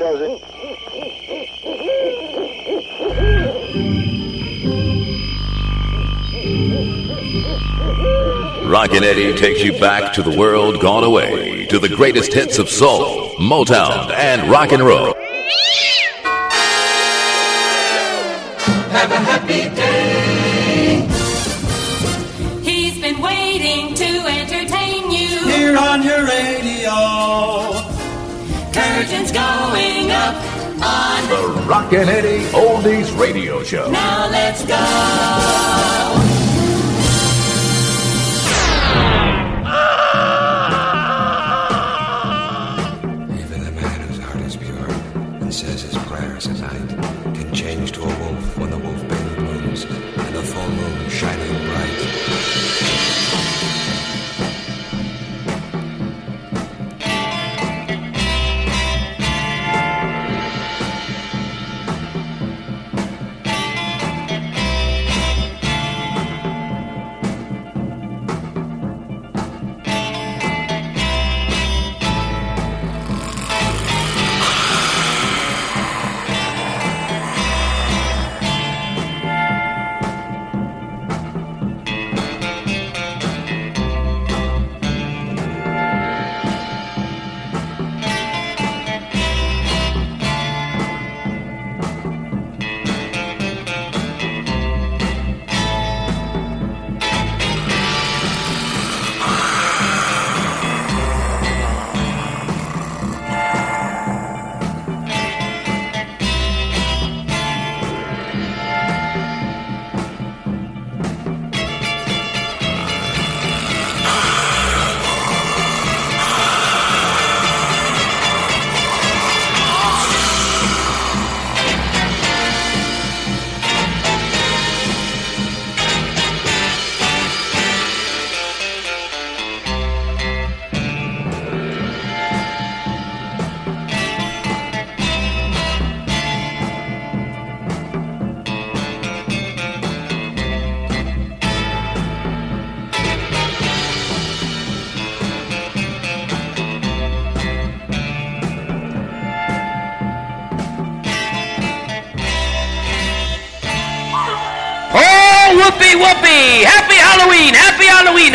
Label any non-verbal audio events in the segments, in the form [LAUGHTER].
does it. Rockin' Eddie takes you back to the world gone away, to the greatest hits of soul, Motown, and rock and roll. On. The Rockin' Eddie Oldies Radio Show. Now let's go.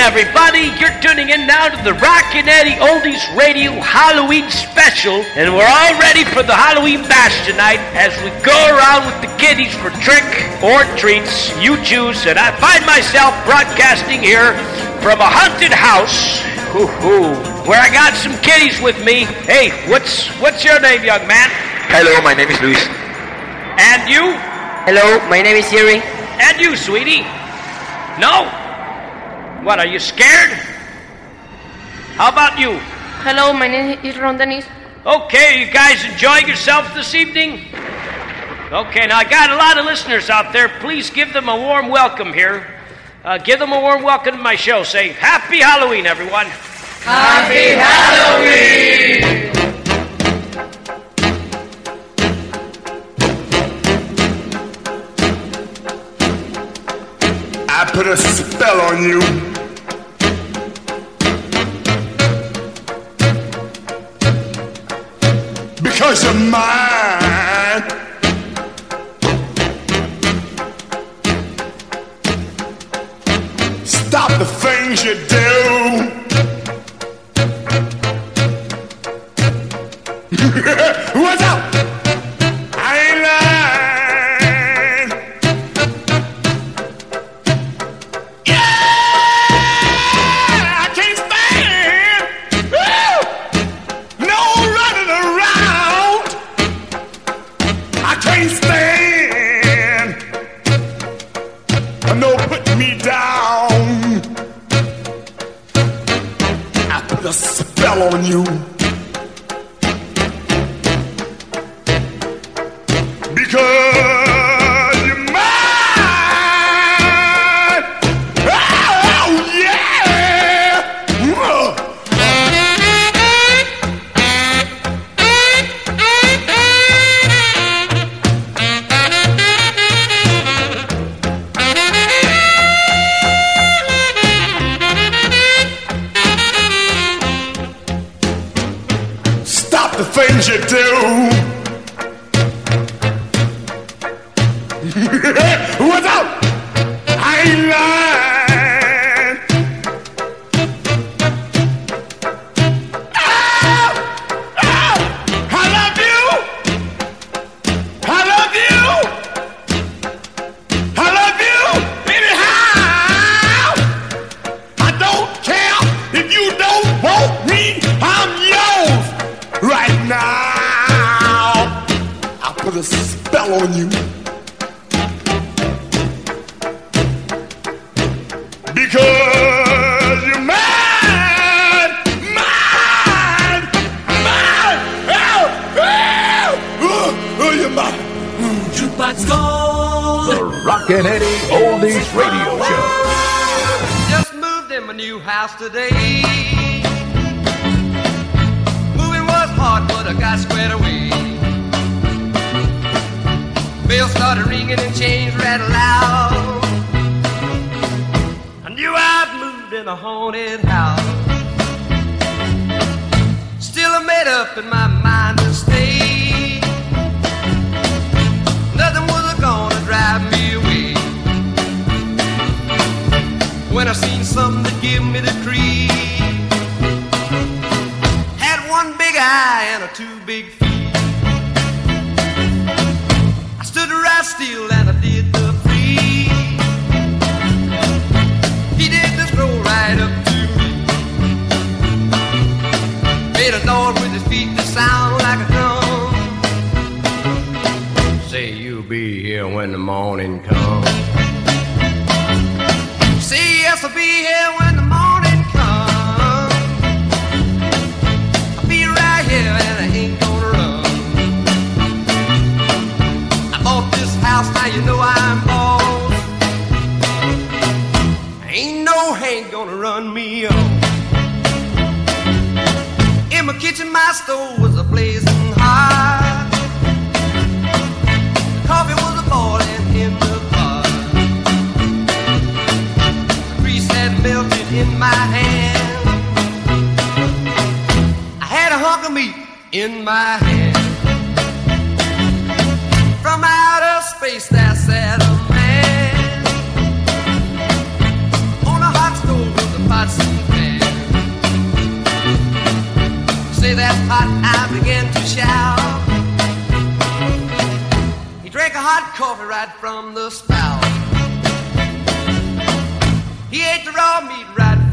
Everybody! You're tuning in now to the Rockin' Eddie Oldies Radio Halloween Special, and we're all ready for the Halloween bash tonight as we go around with the kiddies for trick or treats. You choose, and I find myself broadcasting here from a haunted house. Hoo-hoo. Where I got some kiddies with me. Hey, what's what's your name, young man? Hello, my name is Luis. And you? Hello, my name is Yuri. And you, sweetie? No? What, are you scared? How about you? Hello, my name is Ron Dennis. Okay, you guys enjoying yourselves this evening? Okay, now I got a lot of listeners out there. Please give them a warm welcome here. Uh, give them a warm welcome to my show. Say, Happy Halloween, everyone. Happy Halloween. I put a spell on you. Because you're mine. Stop the things you do. Meat in my hand. From outer space, there sat a man on a hot stove with a pots and pans. Say that hot, I began to shout. He drank a hot coffee right from the spout. He ate the raw meat right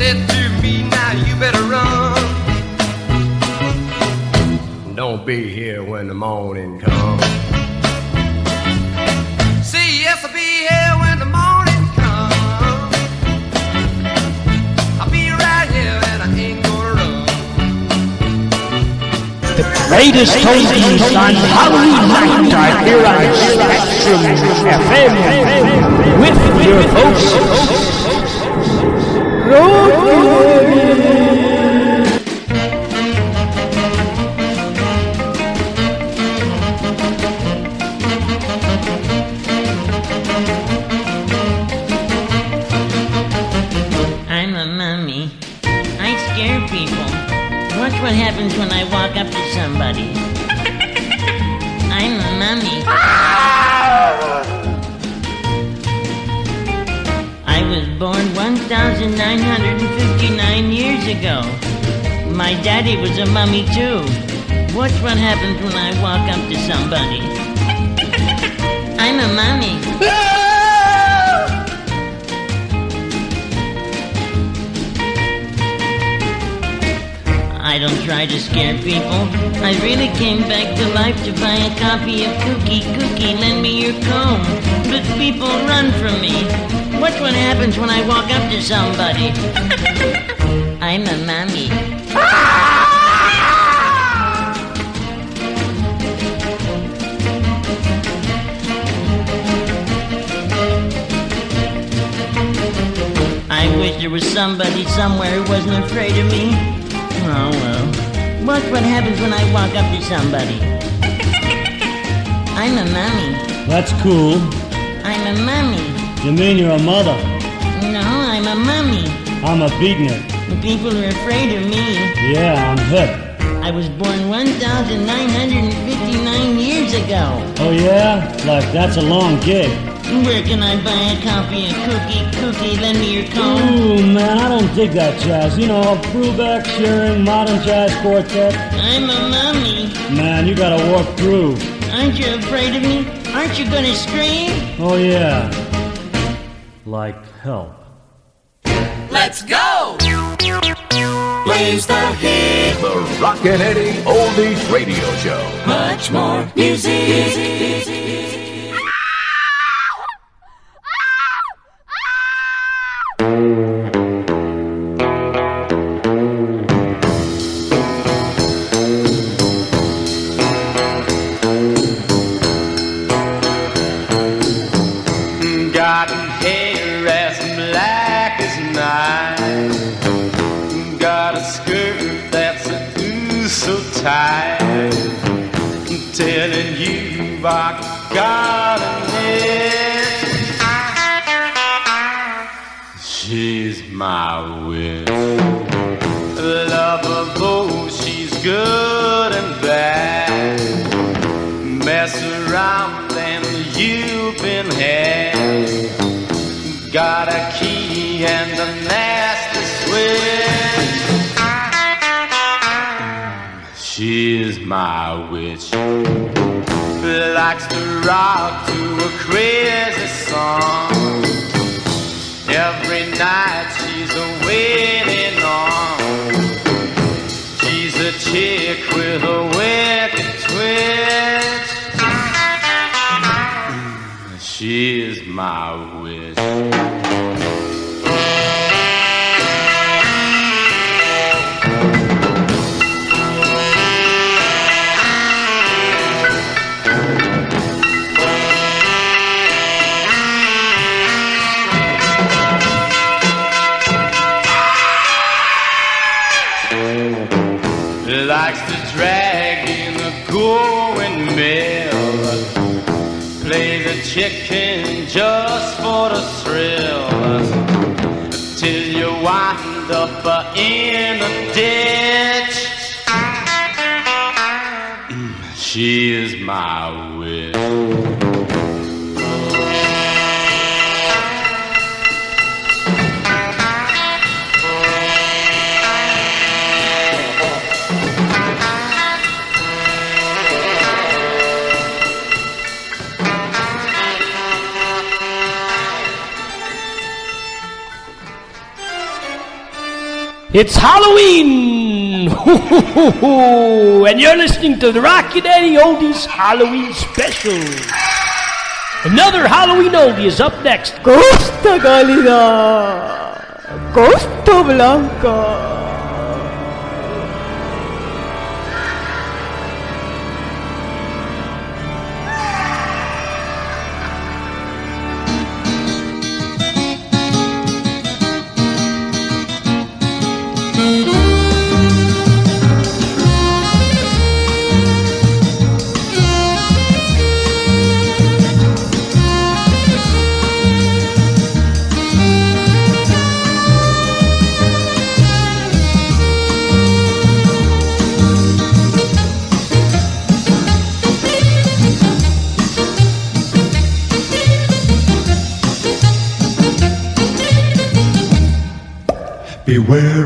said to me, now you better run. Don't be here when the morning comes. Say yes, I'll be here when the morning comes. I'll be right here and I ain't gonna run. The greatest oldies on Halloween night are here on Spectrum FM with your host, somebody. I'm a mummy. [LAUGHS] born 1,959 years ago. My daddy was a mummy too. Watch what happens when I walk up to somebody. [LAUGHS] I'm a mummy. I don't try to scare people. I really came back to life to buy a copy of Kookie Kookie, lend me your comb. But people run from me. Watch what happens when I walk up to somebody. [LAUGHS] I'm a mummy. I wish there was somebody somewhere who wasn't afraid of me. Oh well. Watch what happens when I walk up to somebody. [LAUGHS] I'm a mummy. That's cool. I'm a mummy. You mean you're a mother? No, I'm a mummy. I'm a beatnik. The people are afraid of me. Yeah, I'm hip. I was born 1,959 years ago. Oh yeah? Like that's a long gig. Where can I buy a copy of Kookie Kookie? Lend me your comb. Ooh, man, I don't dig that jazz. You know, Brubeck, Shearing, modern jazz quartet. I'm a mummy. Man, you gotta walk through. Aren't you afraid of me? Aren't you gonna scream? Oh yeah. Like help. Let's go! Plays the hit. The Rockin' Eddie Oldies Radio Show. Much more music. Got Telling you I got an itch. She's my wish. Lovable, she's good and bad. Mess around and you've been had. Got a key and a nasty She's my witch. Likes to rock to a crazy song. Every night she's a waiting on. She's a chick with a wicked twitch. She's my wish. Just for the thrill. Till you wind up in a ditch. Mm, she is my wish. It's Halloween! [LAUGHS] and you're listening to the Rockin' Eddie Oldies Halloween Special. Another Halloween oldie is up next. Costa Cálida, Costa Blanca.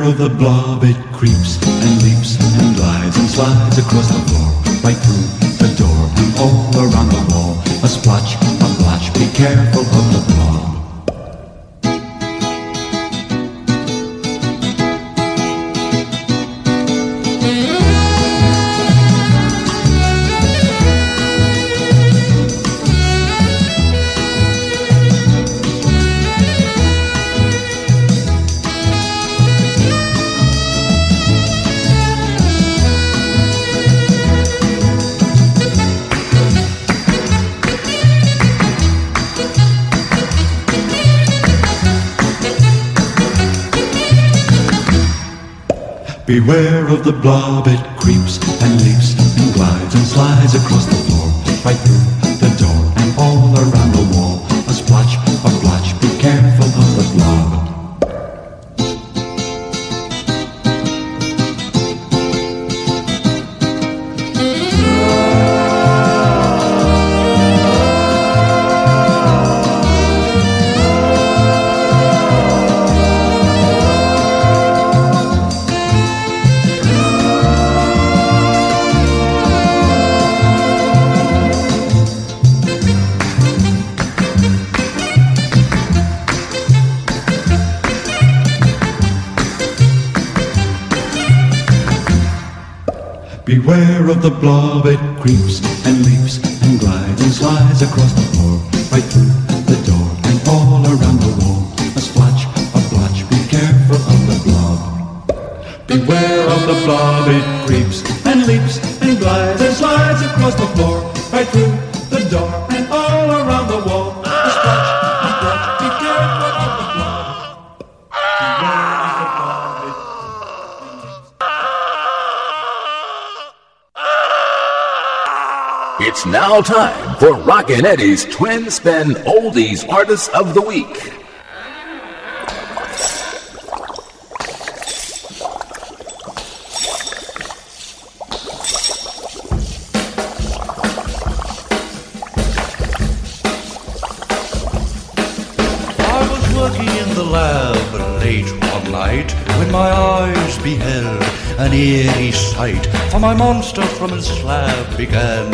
Of the blob, it creeps and leaps and glides and slides across the floor, right through the door and all around the wall. A splotch, a blotch, be careful Beware of the blob, it creeps and leaps and glides and slides across the floor, right through for Rockin' Eddie's Twin Spin Oldies Artists of the Week. I was working in the lab late one night when my eyes beheld an eerie sight. For my monster from his slab began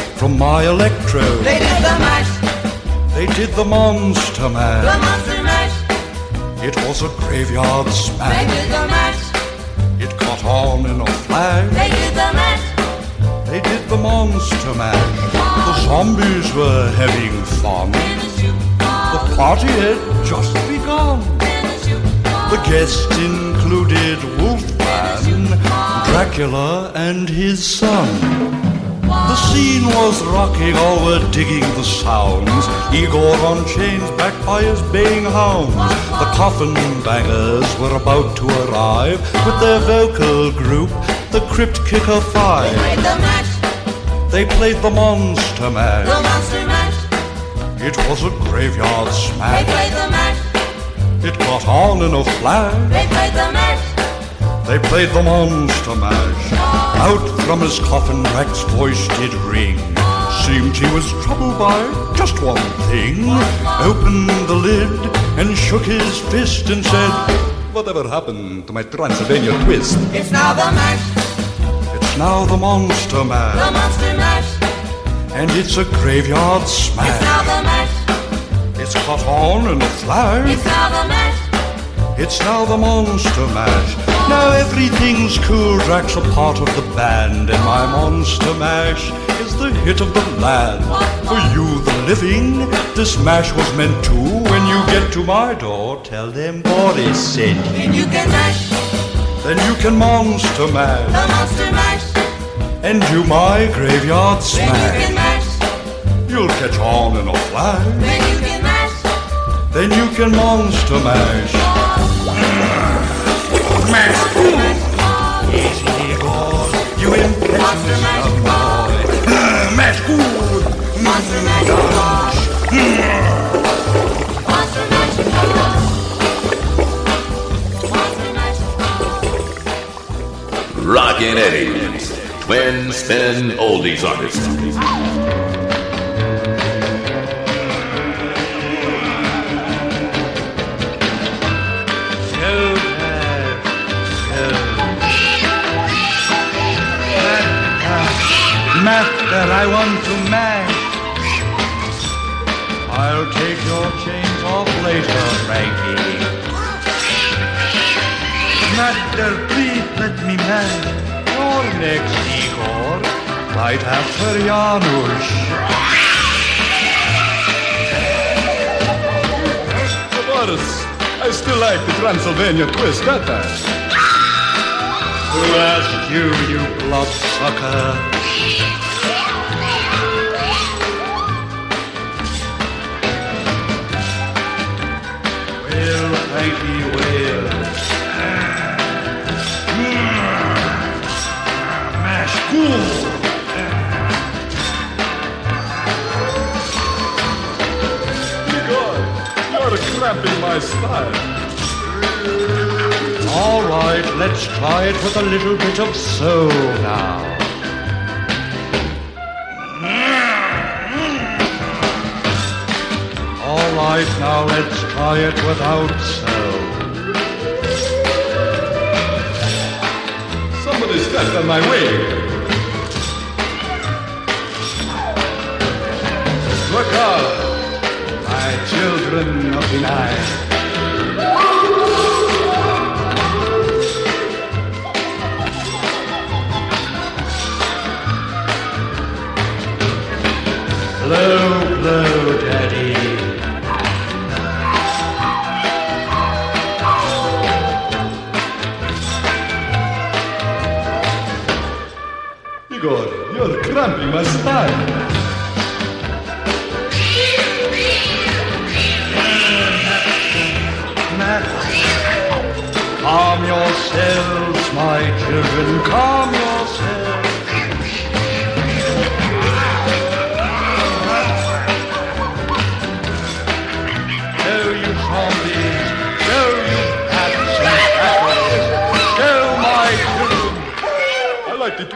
from my electrode. They did the mash, They did the monster mash. the monster mash. It was a graveyard They smash. did the mash, It caught on in a flash. they did the mash. They did the monster mash. The zombies were having fun. The party had just begun. The guests included Wolfman, Dracula, and his son. The scene was rocking, all were digging the sounds. Igor on chains, backed by his baying hounds. The coffin bangers were about to arrive with their vocal group, the Crypt Kicker Five. They Played the mash, They played the Monster the monster mash. It was a graveyard smash. They played the mash, It got on in a flash. they played the mash. They played the Monster Mash. Oh. Out from his coffin, Drac's voice did ring. Seemed he was troubled by just one thing. Opened the lid and shook his fist and said, Whatever happened to my Transylvania twist? It's now the mash, It's now the Monster mash. the monster mash. And it's a graveyard smash. It's now the mash, It's caught on in a flash. it's now the mash. It's now the Monster Mash. Now everything's cool. Drac's a part of the band, and my Monster Mash is the hit of the land. For you, the living, this mash was meant to. When you get to my door, tell them Boris sent you. Then you can mash, Then you can Monster mash. the monster mash. and do my graveyard Then you can smash. mash, You'll catch on in a flash. then you can mash. Then you can Monster Mash. Mash. Easy, Igor. You impetuous young boy. Mash good. Monster mash, monster mash. Rockin' Eddie's Twin Spin Oldies Artist. Master, I want to match. I'll take your chains off later, Frankie. Master, please let me mash. Your next Igor, right after Janusz. Boris, I still like the Transylvania twist better. Who asked you, you bloodsucker? Well, Frankie, well. Mash cool. Igor, you're cramping my style. All right, let's try it with a little bit of soul now. Right, now let's try it without sound. Somebody stepped on my way. Look out, my children of the night. Blow, blow, cramping my style. Calm yourselves, my children, calm yourselves.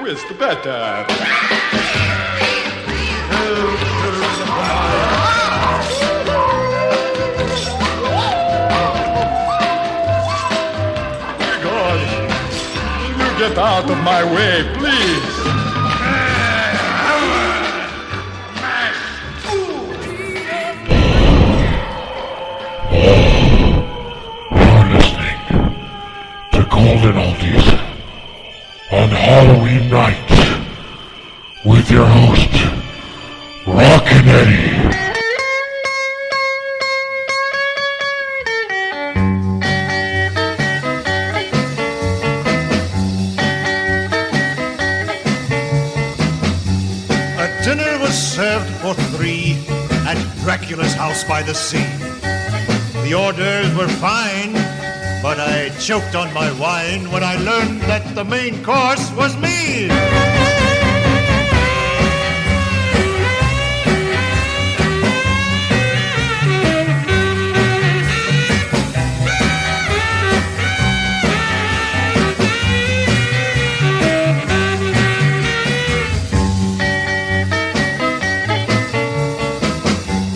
I the better. Of. God, you get out of my way, please. You're listening to Golden Oldies on Halloween night with your host, Rockin' Eddie. A dinner was served for three at Dracula's house by the sea. The orders were fine, but I choked on my wine when I learned that the main course was me.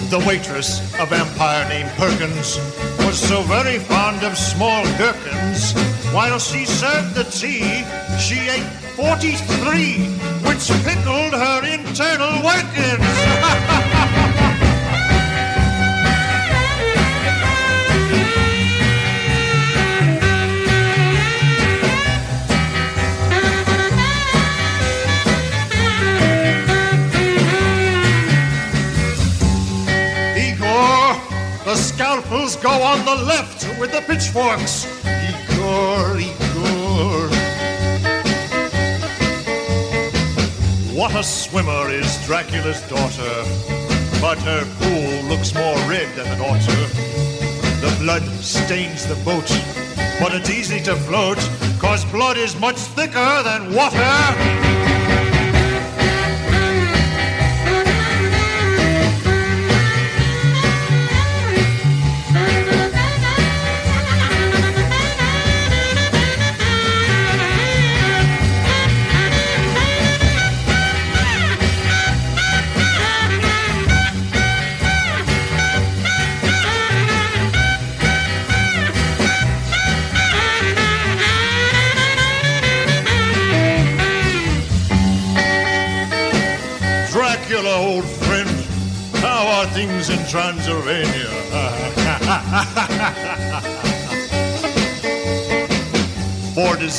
The waitress, a vampire named Perkins, so very fond of small gherkins. While she served the tea, she ate 43, which pickled her internal workings. [LAUGHS] go on the left with the pitchforks. Igor, Igor. What a swimmer is Dracula's daughter, but her pool looks more red than ought to. The blood stains the boat, but it's easy to float, cause blood is much thicker than water.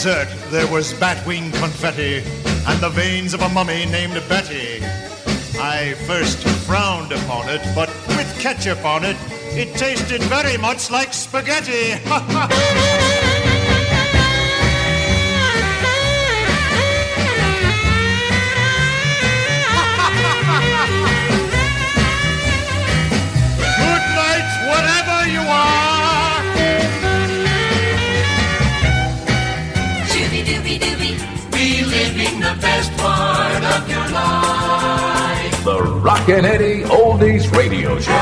Dessert, there was batwing confetti and the veins of a mummy named Betty. I first frowned upon it, but with ketchup on it, it tasted very much like spaghetti. [LAUGHS] The Rockin' Eddie Oldies Radio Show.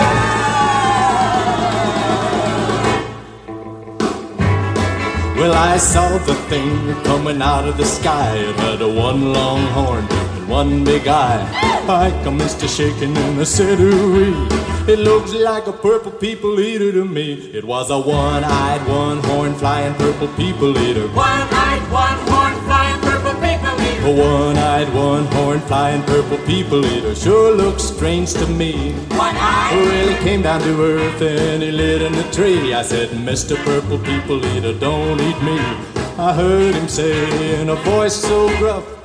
Well, I saw the thing coming out of the sky. It had a one long horn and one big eye. I commenced to shaking and I said, ooh It looks like a purple people eater to me. It was a one-eyed, one-horn flying purple people eater. One-eyed, A one-eyed, one-horn flying purple people eater sure looks strange to me. One-eyed. Well, he came down to earth and he lit in a tree. I said, Mr. Purple People Eater, don't eat me. I heard him say in a voice so gruff,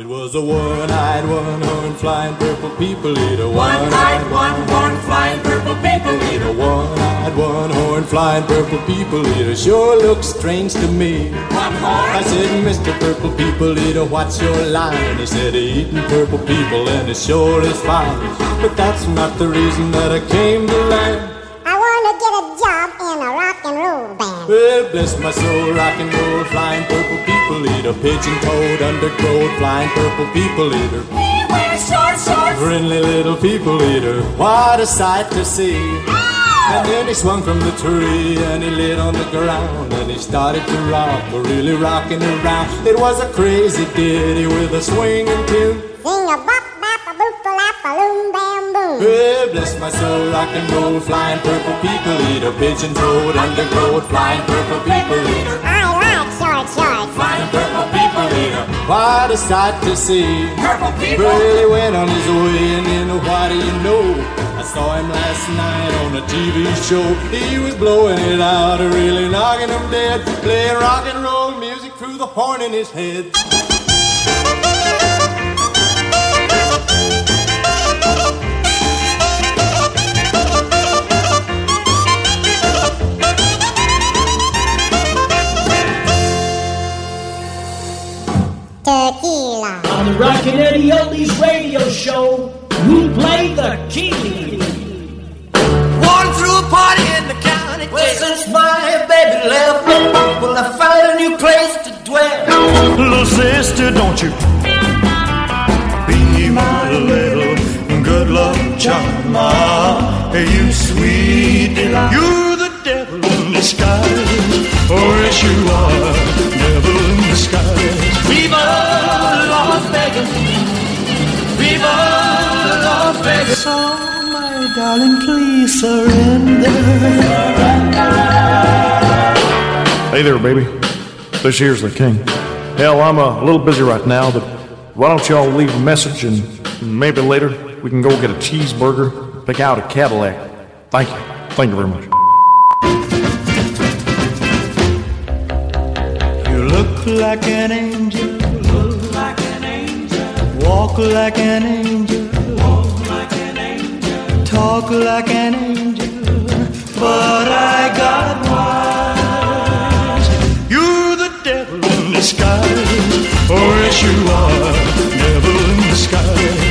it was a one-eyed, one-horn flying purple people eater. One-eyed, one-horn flying purple people eater. One-eyed, one-horn flying purple people eater sure looks strange to me. One horn. I said, Mr. Purple People Eater, what's your line? He said, eating purple people and it sure is fine. But that's not the reason that I came to land. I want to get a job in a rock and roll band. Well, bless my soul, rock and roll, flying purple people eater, pigeon toed, undergrowth, flying purple people eater. We wear short shorts. Friendly little people eater, what a sight to see. Ah! And then he swung from the tree and he lit on the ground and he started to rock, really rocking around. It was a crazy ditty with a swinging tune. Sing a bop Well, bless my soul, rock and roll, flying purple people eater, pigeon toed, undergrowth, flying purple people eater. I like short shorts. Flying purple people eater. What a sight to see. Purple people. He went on his way, and then what do you know? I saw him last night on a TV show. He was blowing it out, really knocking him dead, playing rock and roll music through the horn in his head. The Rockin' Eddie Oldies radio show, we play the key. Walking through a party in the county. Well, since my baby left, well, I found a new place to dwell. Little sister, don't you be my little good luck charm. Ah, You sweet delight. You're the devil in disguise. Oh, yes, you are. Devil in disguise. Viva Vegas. Viva Vegas. Oh, my darling, please surrender. Hey there, baby. This here's the king. Hell, I'm a little busy right now, but why don't y'all leave a message and maybe later we can go get a cheeseburger, pick out a Cadillac. Thank you. Thank you very much. You look like an angel. Walk like an angel. Walk like an angel. Talk like an angel. But I got wise. You're the devil in disguise. Oh, yes, you are. Devil in disguise.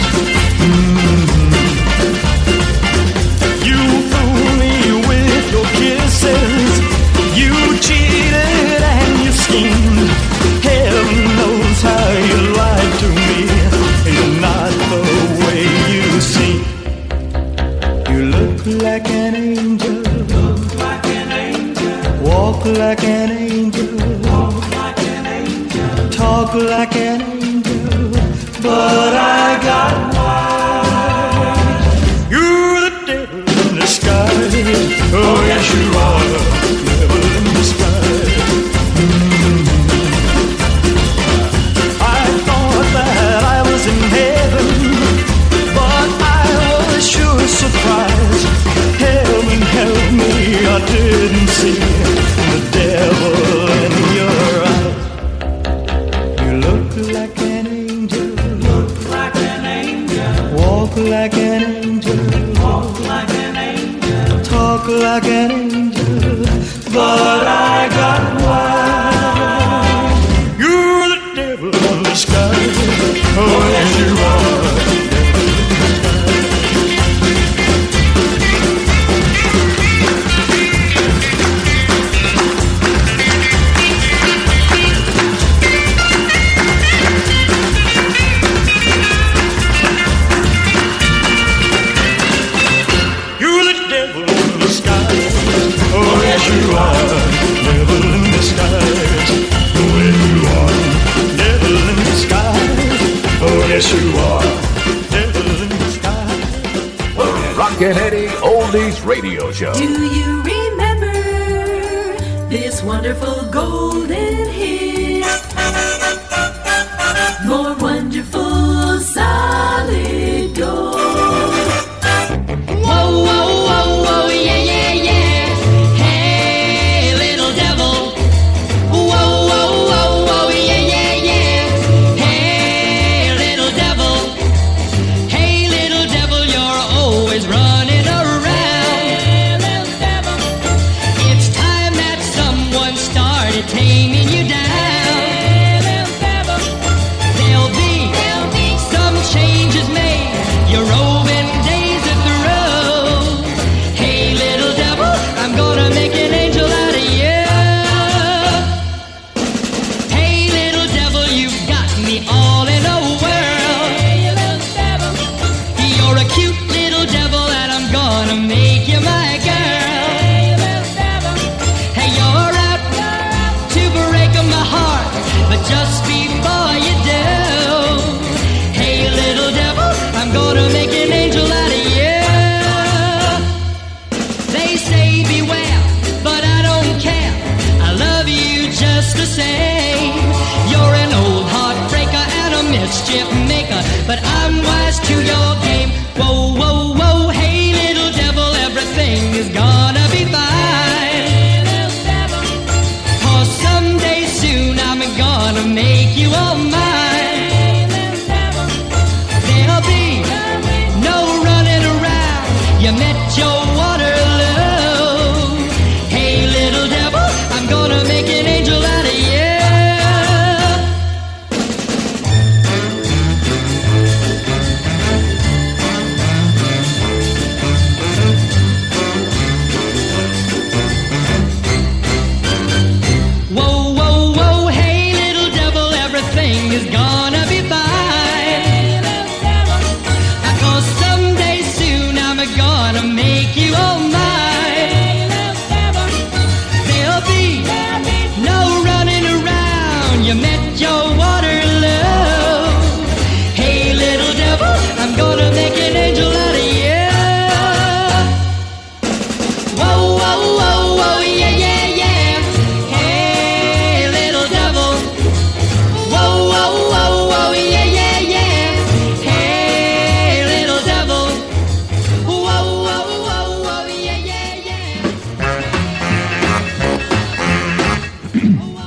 Like an angel. Walk like an angel. Talk like an angel. But I got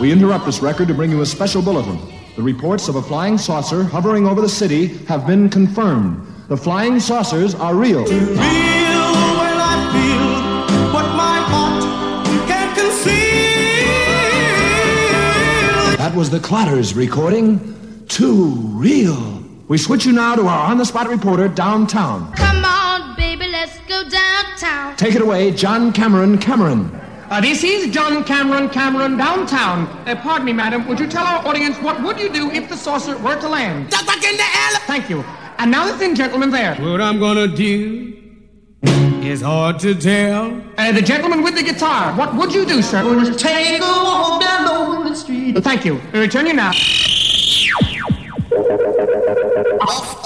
We interrupt this record to bring you a special bulletin. The reports of a flying saucer hovering over the city have been confirmed. The flying saucers are real. when I feel what my heart can't conceal. That was the Clatters recording. Too real. We switch you now to our on the spot reporter downtown. Come on, baby, let's go downtown. Take it away, John Cameron Cameron. Uh, this is John Cameron Cameron downtown. Uh, pardon me, madam. Would you tell our audience what would you do if the saucer were to land? Duck back in the air. Thank you. And now the thin gentleman there. What I'm gonna do is hard to tell. Uh, the gentleman with the guitar. What would you do, sir? We'll take a walk down Lonely Street. Thank you. We return you now. This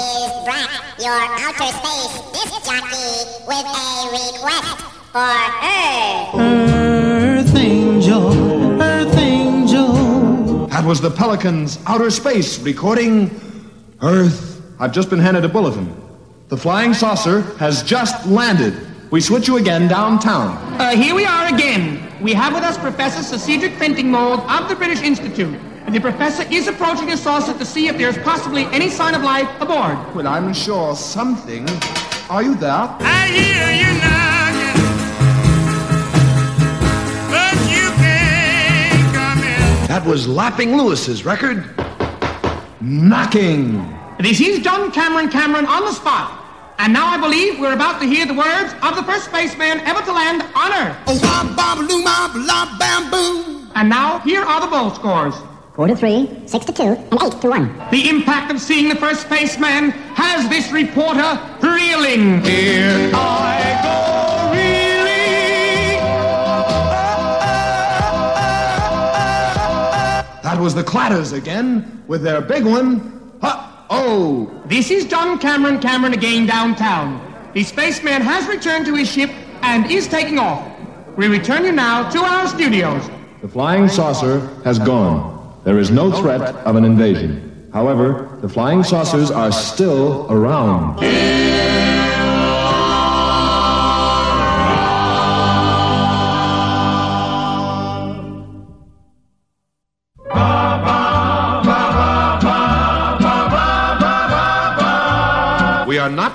is Brett, your outer space disc jockey, with a request for Earth. Earth angel, Earth angel. That was the Pelicans Outer Space recording Earth. I've just been handed a bulletin. The flying saucer has just landed. We switch you again downtown. Uh, here we are again. We have with us Professor Sir Cedric Fentingmold of the British Institute. And the professor is approaching the saucer to see if there's possibly any sign of life aboard. Well, I'm sure something. Are you there? I hear you knocking, That was Lapping Lewis's record. Knocking. This is John Cameron Cameron on the spot. And now I believe we're about to hear the words of the first spaceman ever to land on Earth. Oh, and now, here are the bowl scores. Four to three, six to two, and eight to one. The impact of seeing the first spaceman has this reporter reeling. Here I go That was the Clatters again with their big one. Ha! Oh! This is John Cameron Cameron again downtown. The spaceman has returned to his ship and is taking off. We return you now to our studios. The flying saucer has gone. There is no threat of an invasion. However, the flying saucers are still around.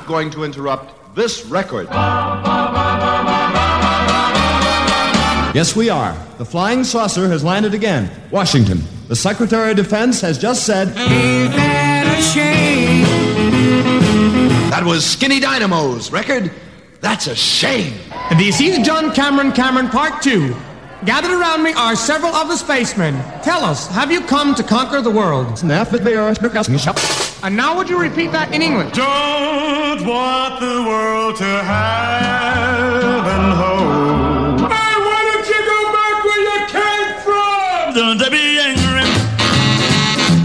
Not going to interrupt this record. Yes, we are. The flying saucer has landed again. Washington. The Secretary of Defense has just said. That was Skinny Dynamo's record. That's a shame. This is John Cameron Cameron Part 2. Gathered around me are several of the spacemen. Tell us, have you come to conquer the world? And now would you repeat that in English? Don't want the world to have and hold. Hey, why don't you go back where you came from? Don't be angry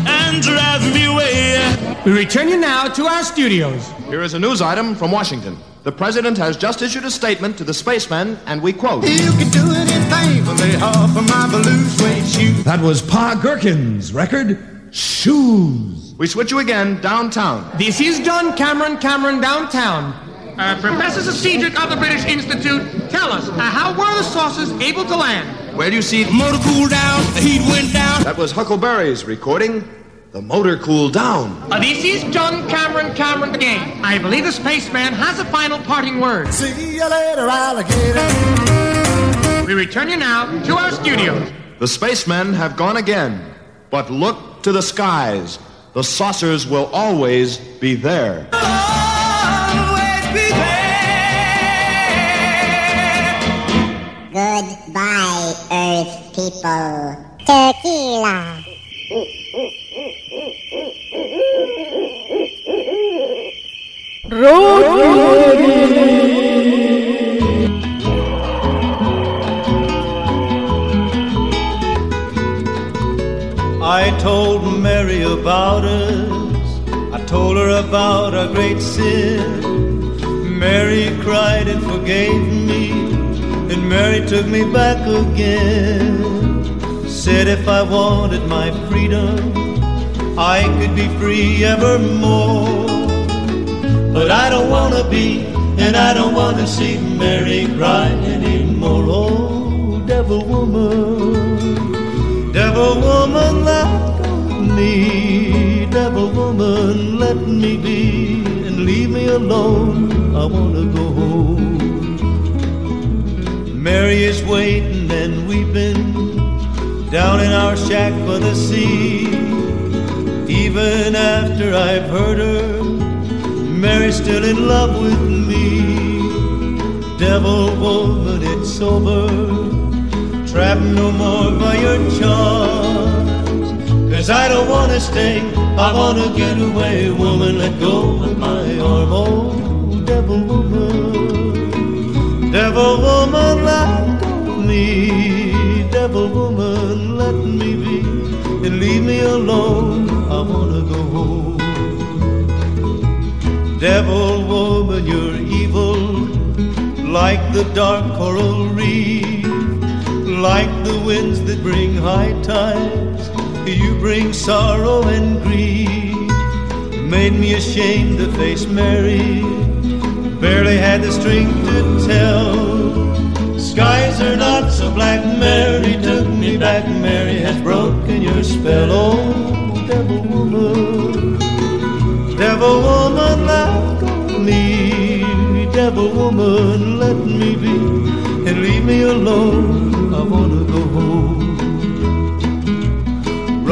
and drive me away. We return you now to our studios. Here is a news item from Washington. The president has just issued a statement to the spacemen, and we quote You can do anything for the half of my blue suede shoes. That was Pa Gherkin's record, Shoes. We switch you again downtown. This is John Cameron Cameron downtown. Uh, Professor Cedric of the British Institute, tell us, uh, how were the saucers able to land? Where do you see the Motor cooled down, the heat went down. That was Huckleberry's recording. The motor cooled down. Uh, this is John Cameron Cameron again. I believe the spaceman has a final parting word. See you later, alligator. We return you now to our studios. The spacemen have gone again. But look to the skies. The saucers will always be there. Goodbye, Earth people. Tequila. I told Mary about us. I told her about our great sin. Mary cried and forgave me. And Mary took me back again. Said if I wanted my freedom, I could be free evermore. But I don't wanna be, and I don't wanna see Mary cry anymore. Oh, devil woman, devil woman, me, devil woman, let me be, and leave me alone. I wanna go home. Mary is waiting and weeping down in our shack by the sea. Even after I've hurt her, Mary's still in love with me. Devil woman, it's over. Trapped no more by your charms. Cause I don't wanna stay, I wanna get away. Woman, let go of my arm. Oh, devil woman. Devil woman, let go of me. Devil woman, let me be. And leave me alone. I wanna go home. Devil woman, you're evil, like the dark coral reef, like the winds that bring high tides. You bring sorrow and grief. Made me ashamed to face Mary. Barely had the strength to tell. Skies are not so black. Mary took me back. Mary has broken your spell. Oh, devil woman. Devil woman, let go of me. Devil woman, let me be. And leave me alone. I wanna go home.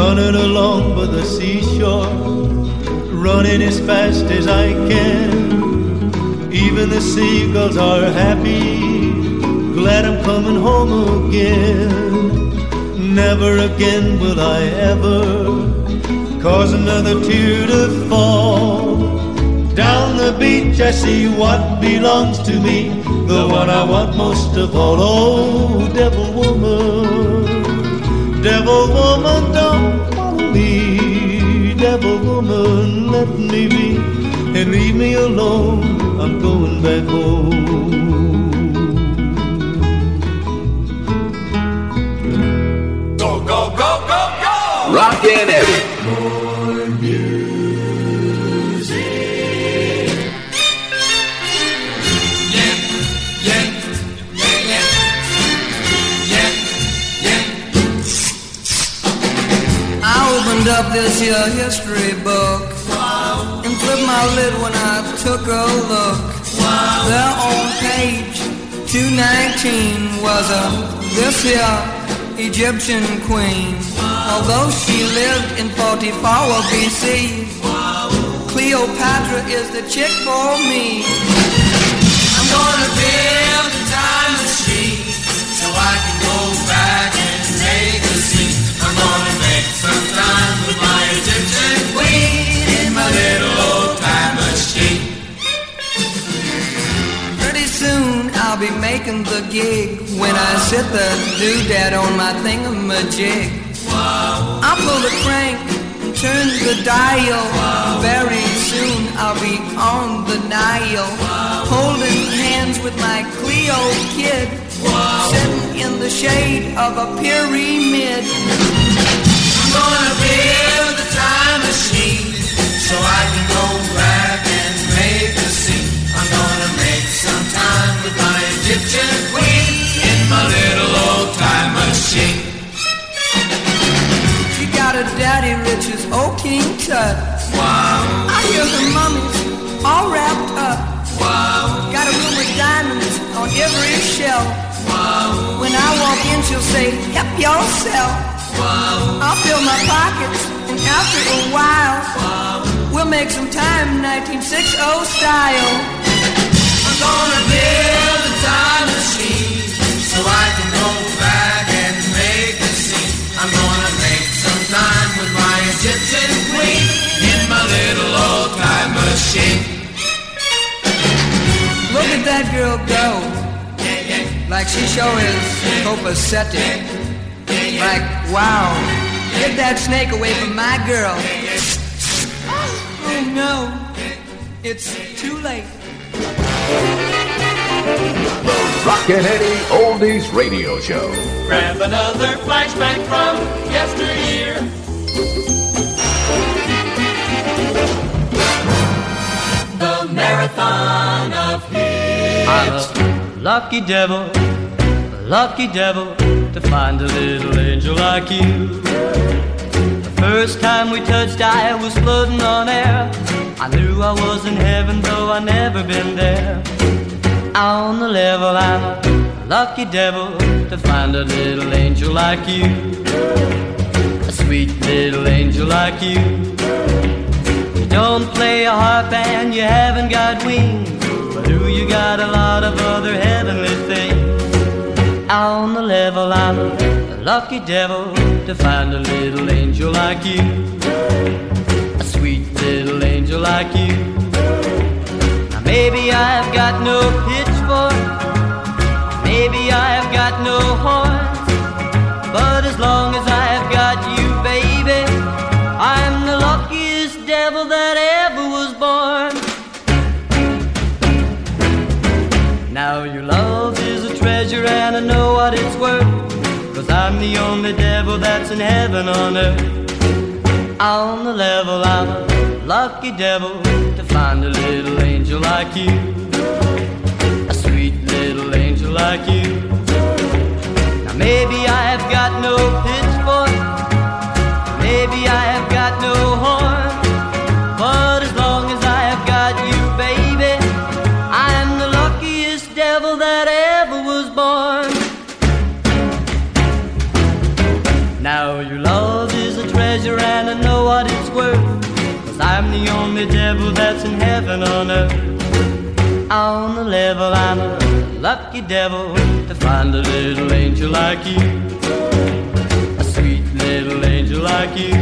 Running along by the seashore. Running as fast as I can. Even the seagulls are happy. Glad I'm coming home again. Never again will I ever cause another tear to fall. Down the beach I see what belongs to me, the one I want most of all. Oh, devil woman, devil woman, clever woman, let me be and leave me alone. I'm going back home. Go, go, go, go, go! Rockin' it. Up this history book and flipped my lid when I took a look. There on page 219 was a this here Egyptian queen. Although she lived in 44 BC, Cleopatra is the chick for me. I'm gonna build a time machine so I can go back and make a scene. I'm gonna I'll be making the gig when I sit the doodad on my thingamajig. I'll pull the crank turn the dial. Very soon I'll be on the Nile, holding hands with my Cleo kid, sitting in the shade of a pyramid. Daddy rich as old King Tut. Wow. I hear her mummy's all wrapped up. Wow. Got a room with diamonds on every shelf. Wow. When I walk in, she'll say, help yourself. I'll fill my pockets, and after a while, we'll make some time 1960 style. I'm gonna build a time machine so I can go back and make a scene. I'm gonna make some time with my Egyptian queen in my little old time machine. Look at that girl go. Like she sure is copacetic. Like, wow. Get that snake away from my girl. Oh no. It's too late. The Rockin' Eddie Oldies Radio Show. Grab another flashback from yesteryear. The marathon of hits. I'm a lucky devil, a lucky devil to find a little angel like you. The first time we touched, I was floating on air. I knew I was in heaven, though I never been there. On the level, I'm a lucky devil to find a little angel like you. A sweet little angel like you. You don't play a harp and you haven't got wings. But do you got a lot of other heavenly things? On the level, I'm a lucky devil to find a little angel like you. A sweet little angel like you. Now maybe I've got no pitchfork, maybe I've got no horns, but as long as I've got you, baby, I'm the luckiest devil that ever was born. Now your love the only devil that's in heaven on earth. On the level, I'm a lucky devil to find a little angel like you. A sweet little angel like you. Now maybe I've got no pitchfork, devil that's in heaven on earth. On the level, I'm a lucky devil to find a little angel like you. A sweet little angel like you.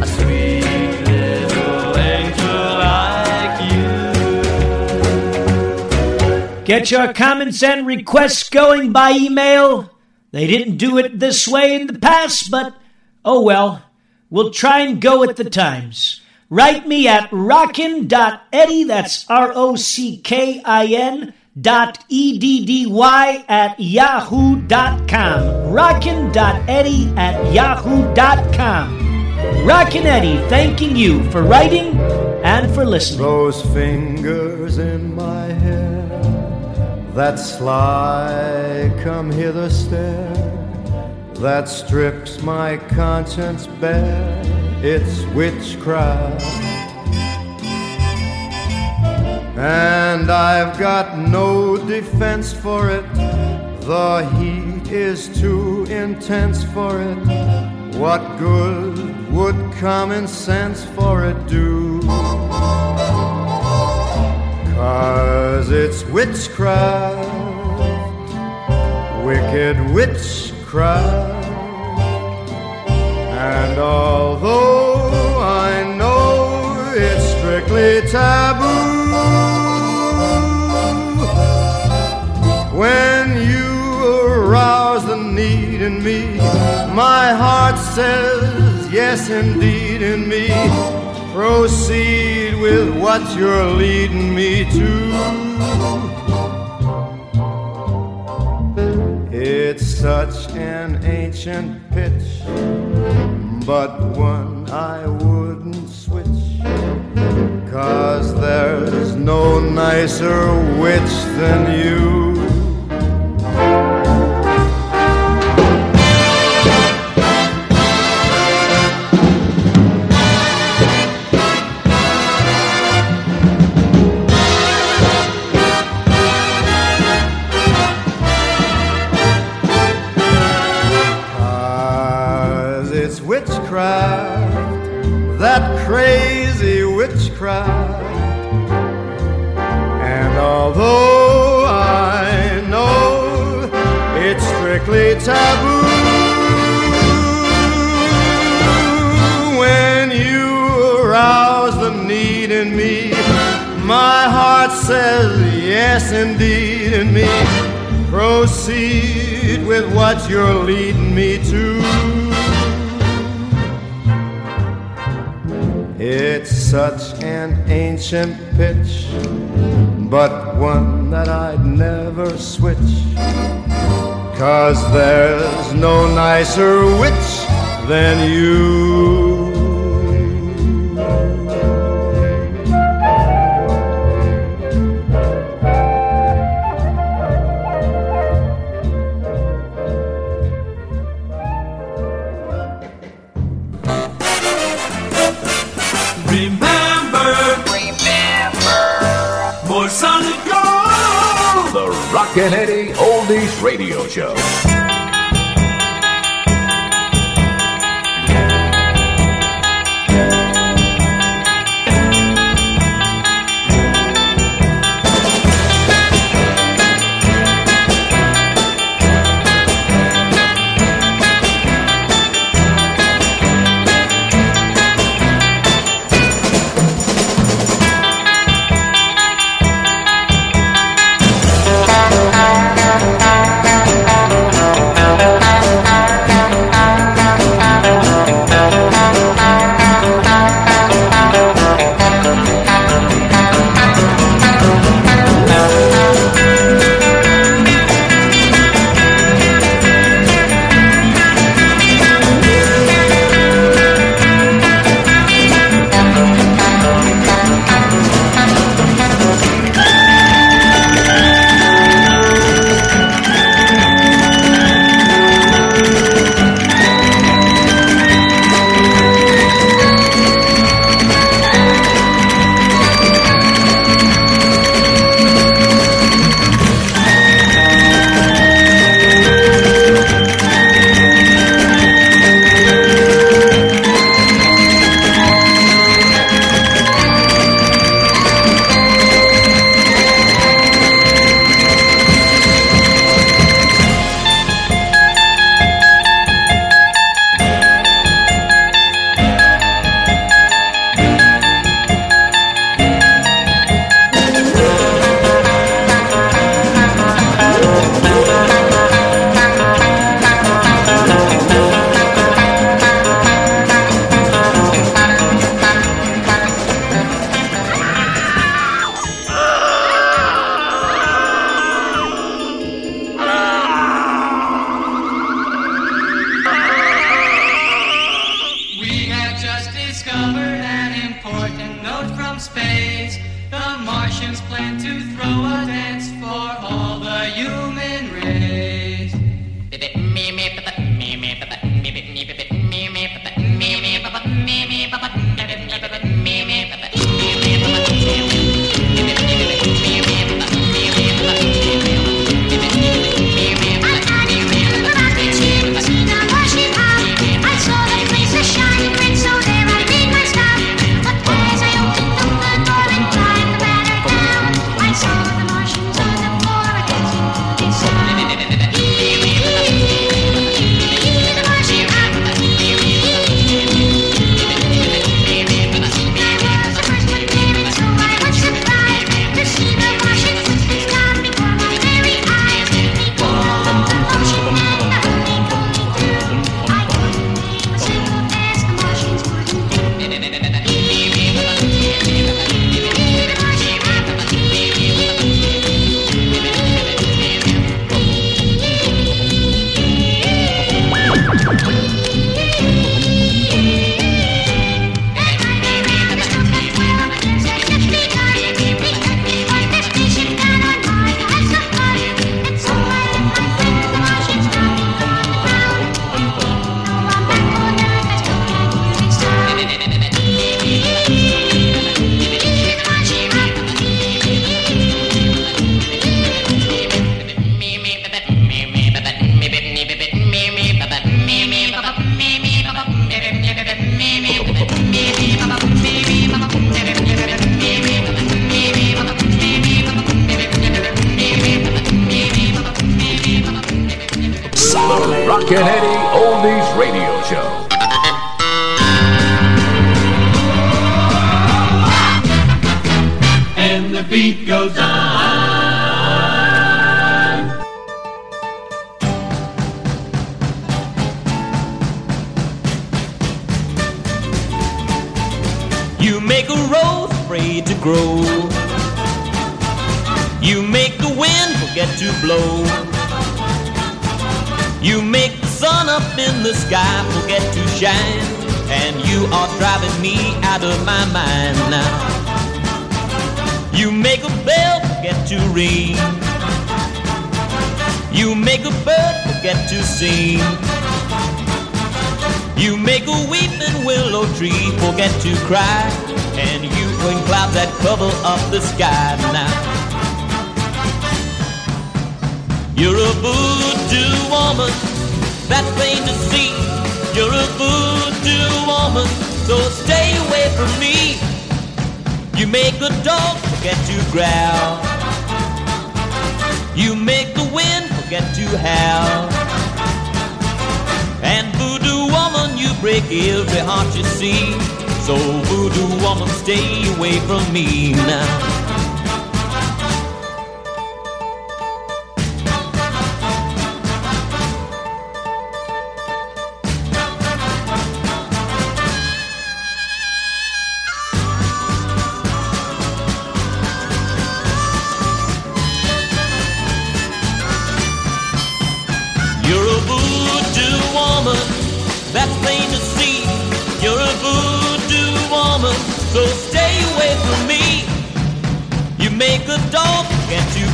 A sweet little angel like you. Get your comments and requests going by email. They didn't do it this way in the past, but oh well. We'll try and go with the times. Write me at rockin.eddie, that's R O C K I N, dot E-D-D-Y at yahoo.com. Rockin.eddy at yahoo.com. Rockin' Eddie thanking you for writing and for listening. Those fingers in my hair, that sly come hither stare, that strips my conscience bare, it's witchcraft. And I've got no defense for it, the heat is too intense for it. What good would common sense for it do? Cause it's witchcraft, wicked witchcraft. And although I know it's strictly taboo, when you arouse the need in me, my heart says yes, indeed, in me. Proceed with what you're leading me to. It's such an ancient pitch, but one I wouldn't switch. Cause there's no nicer witch than you. Taboo, when you arouse the need in me, my heart says yes, indeed, in me. Proceed with what you're leading me to. It's such an ancient pitch, but one Cause there's no nicer witch than you. You make the dog forget to growl. You make the wind forget to howl. And voodoo woman, you break every heart you see. So voodoo woman, stay away from me now.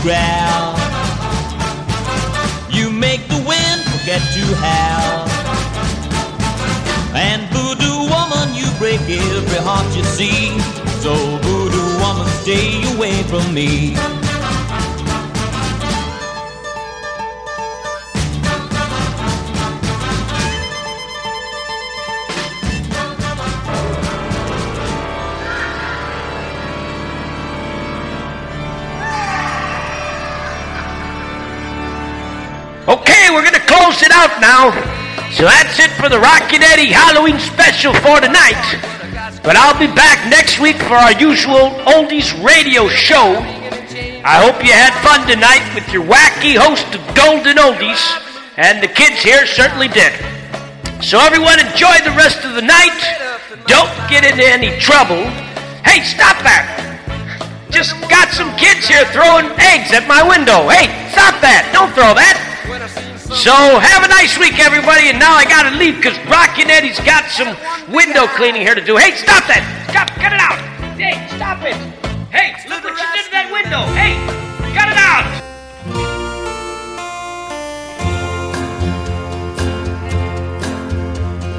Growl. You make the wind forget to howl. And voodoo woman, you break every heart you see. So voodoo woman, stay away from me. Now. So that's it for the Rockin' Eddie Halloween special for tonight. But I'll be back next week for our usual oldies radio show. I hope you had fun tonight with your wacky host of Golden Oldies, and the kids here certainly did. So everyone enjoy the rest of the night. Don't get into any trouble. Hey, stop that! Just got some kids here throwing eggs at my window. Hey, stop that! Don't throw that! So have a nice week, everybody. And now I gotta leave because Rockin' Eddie's got some window cleaning here to do. Hey, stop that! Stop! Cut it out! Hey, stop it! Hey, look what you did to that window! Hey, cut it out!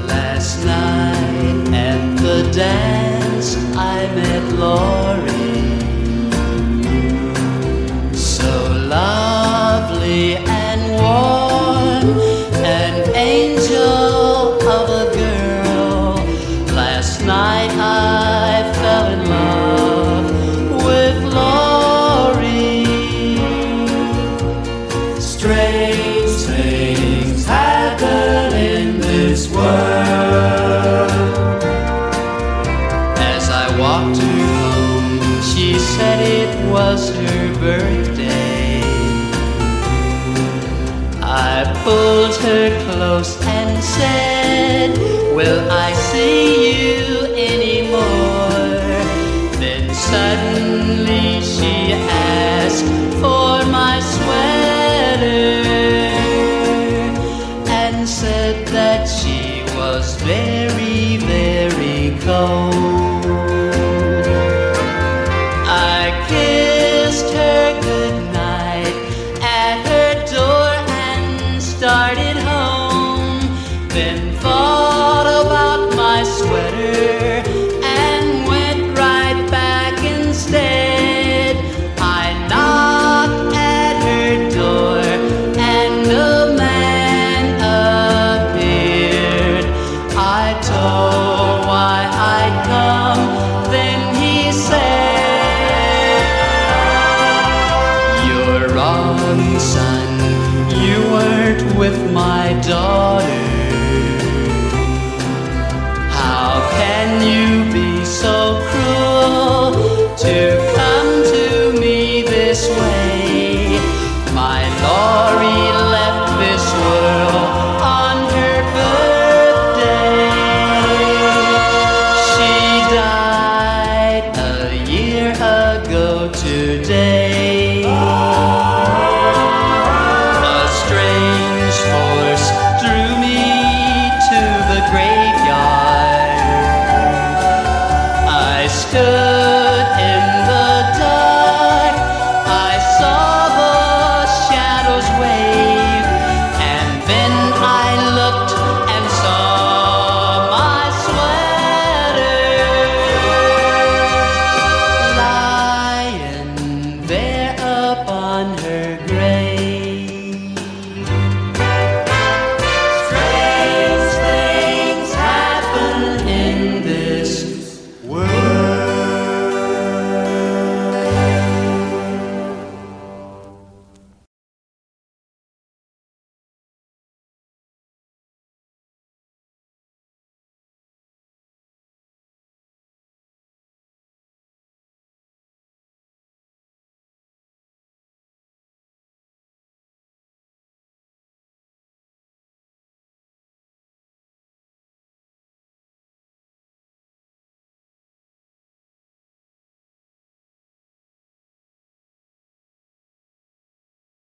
Last night at the dance, I met Lori. sun. You weren't with my dog.